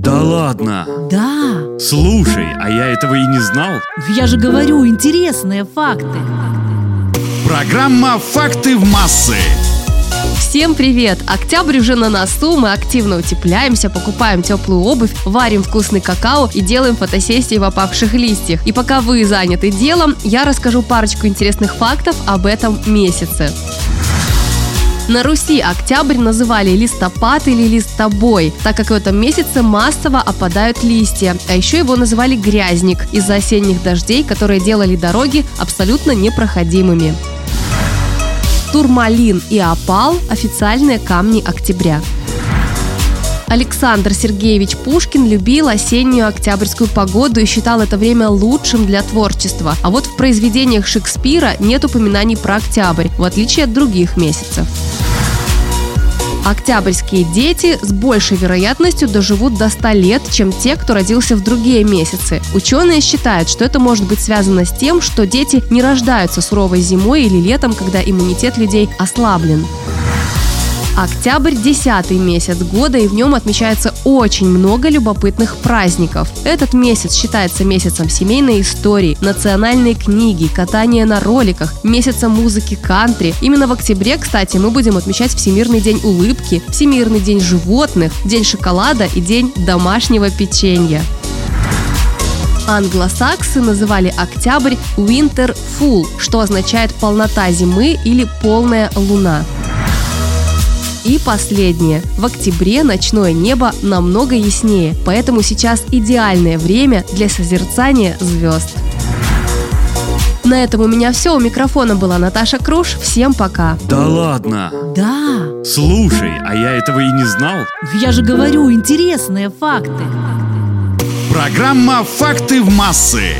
Да ладно? Да. Слушай, а я этого и не знал. Я же говорю, интересные факты. Программа «Факты в массы». Всем привет! Октябрь уже на носу, мы активно утепляемся, покупаем теплую обувь, варим вкусный какао и делаем фотосессии в опавших листьях. И пока вы заняты делом, я расскажу парочку интересных фактов об этом месяце. На Руси октябрь называли листопад или листобой, так как в этом месяце массово опадают листья, а еще его называли грязник из-за осенних дождей, которые делали дороги абсолютно непроходимыми. Турмалин и опал – официальные камни октября. Александр Сергеевич Пушкин любил осеннюю октябрьскую погоду и считал это время лучшим для творчества. А вот в произведениях Шекспира нет упоминаний про октябрь, в отличие от других месяцев. Октябрьские дети с большей вероятностью доживут до 100 лет, чем те, кто родился в другие месяцы. Ученые считают, что это может быть связано с тем, что дети не рождаются суровой зимой или летом, когда иммунитет людей ослаблен. Октябрь – десятый месяц года, и в нем отмечается очень много любопытных праздников. Этот месяц считается месяцем семейной истории, национальной книги, катания на роликах, месяцем музыки кантри. Именно в октябре, кстати, мы будем отмечать Всемирный день улыбки, Всемирный день животных, День шоколада и День домашнего печенья. Англосаксы называли октябрь Winter Full, что означает полнота зимы или полная луна. И последнее. В октябре ночное небо намного яснее, поэтому сейчас идеальное время для созерцания звезд. На этом у меня все. У микрофона была Наташа Круш. Всем пока. Да ладно? Да. Слушай, а я этого и не знал. Я же говорю, интересные факты. Программа «Факты в массы».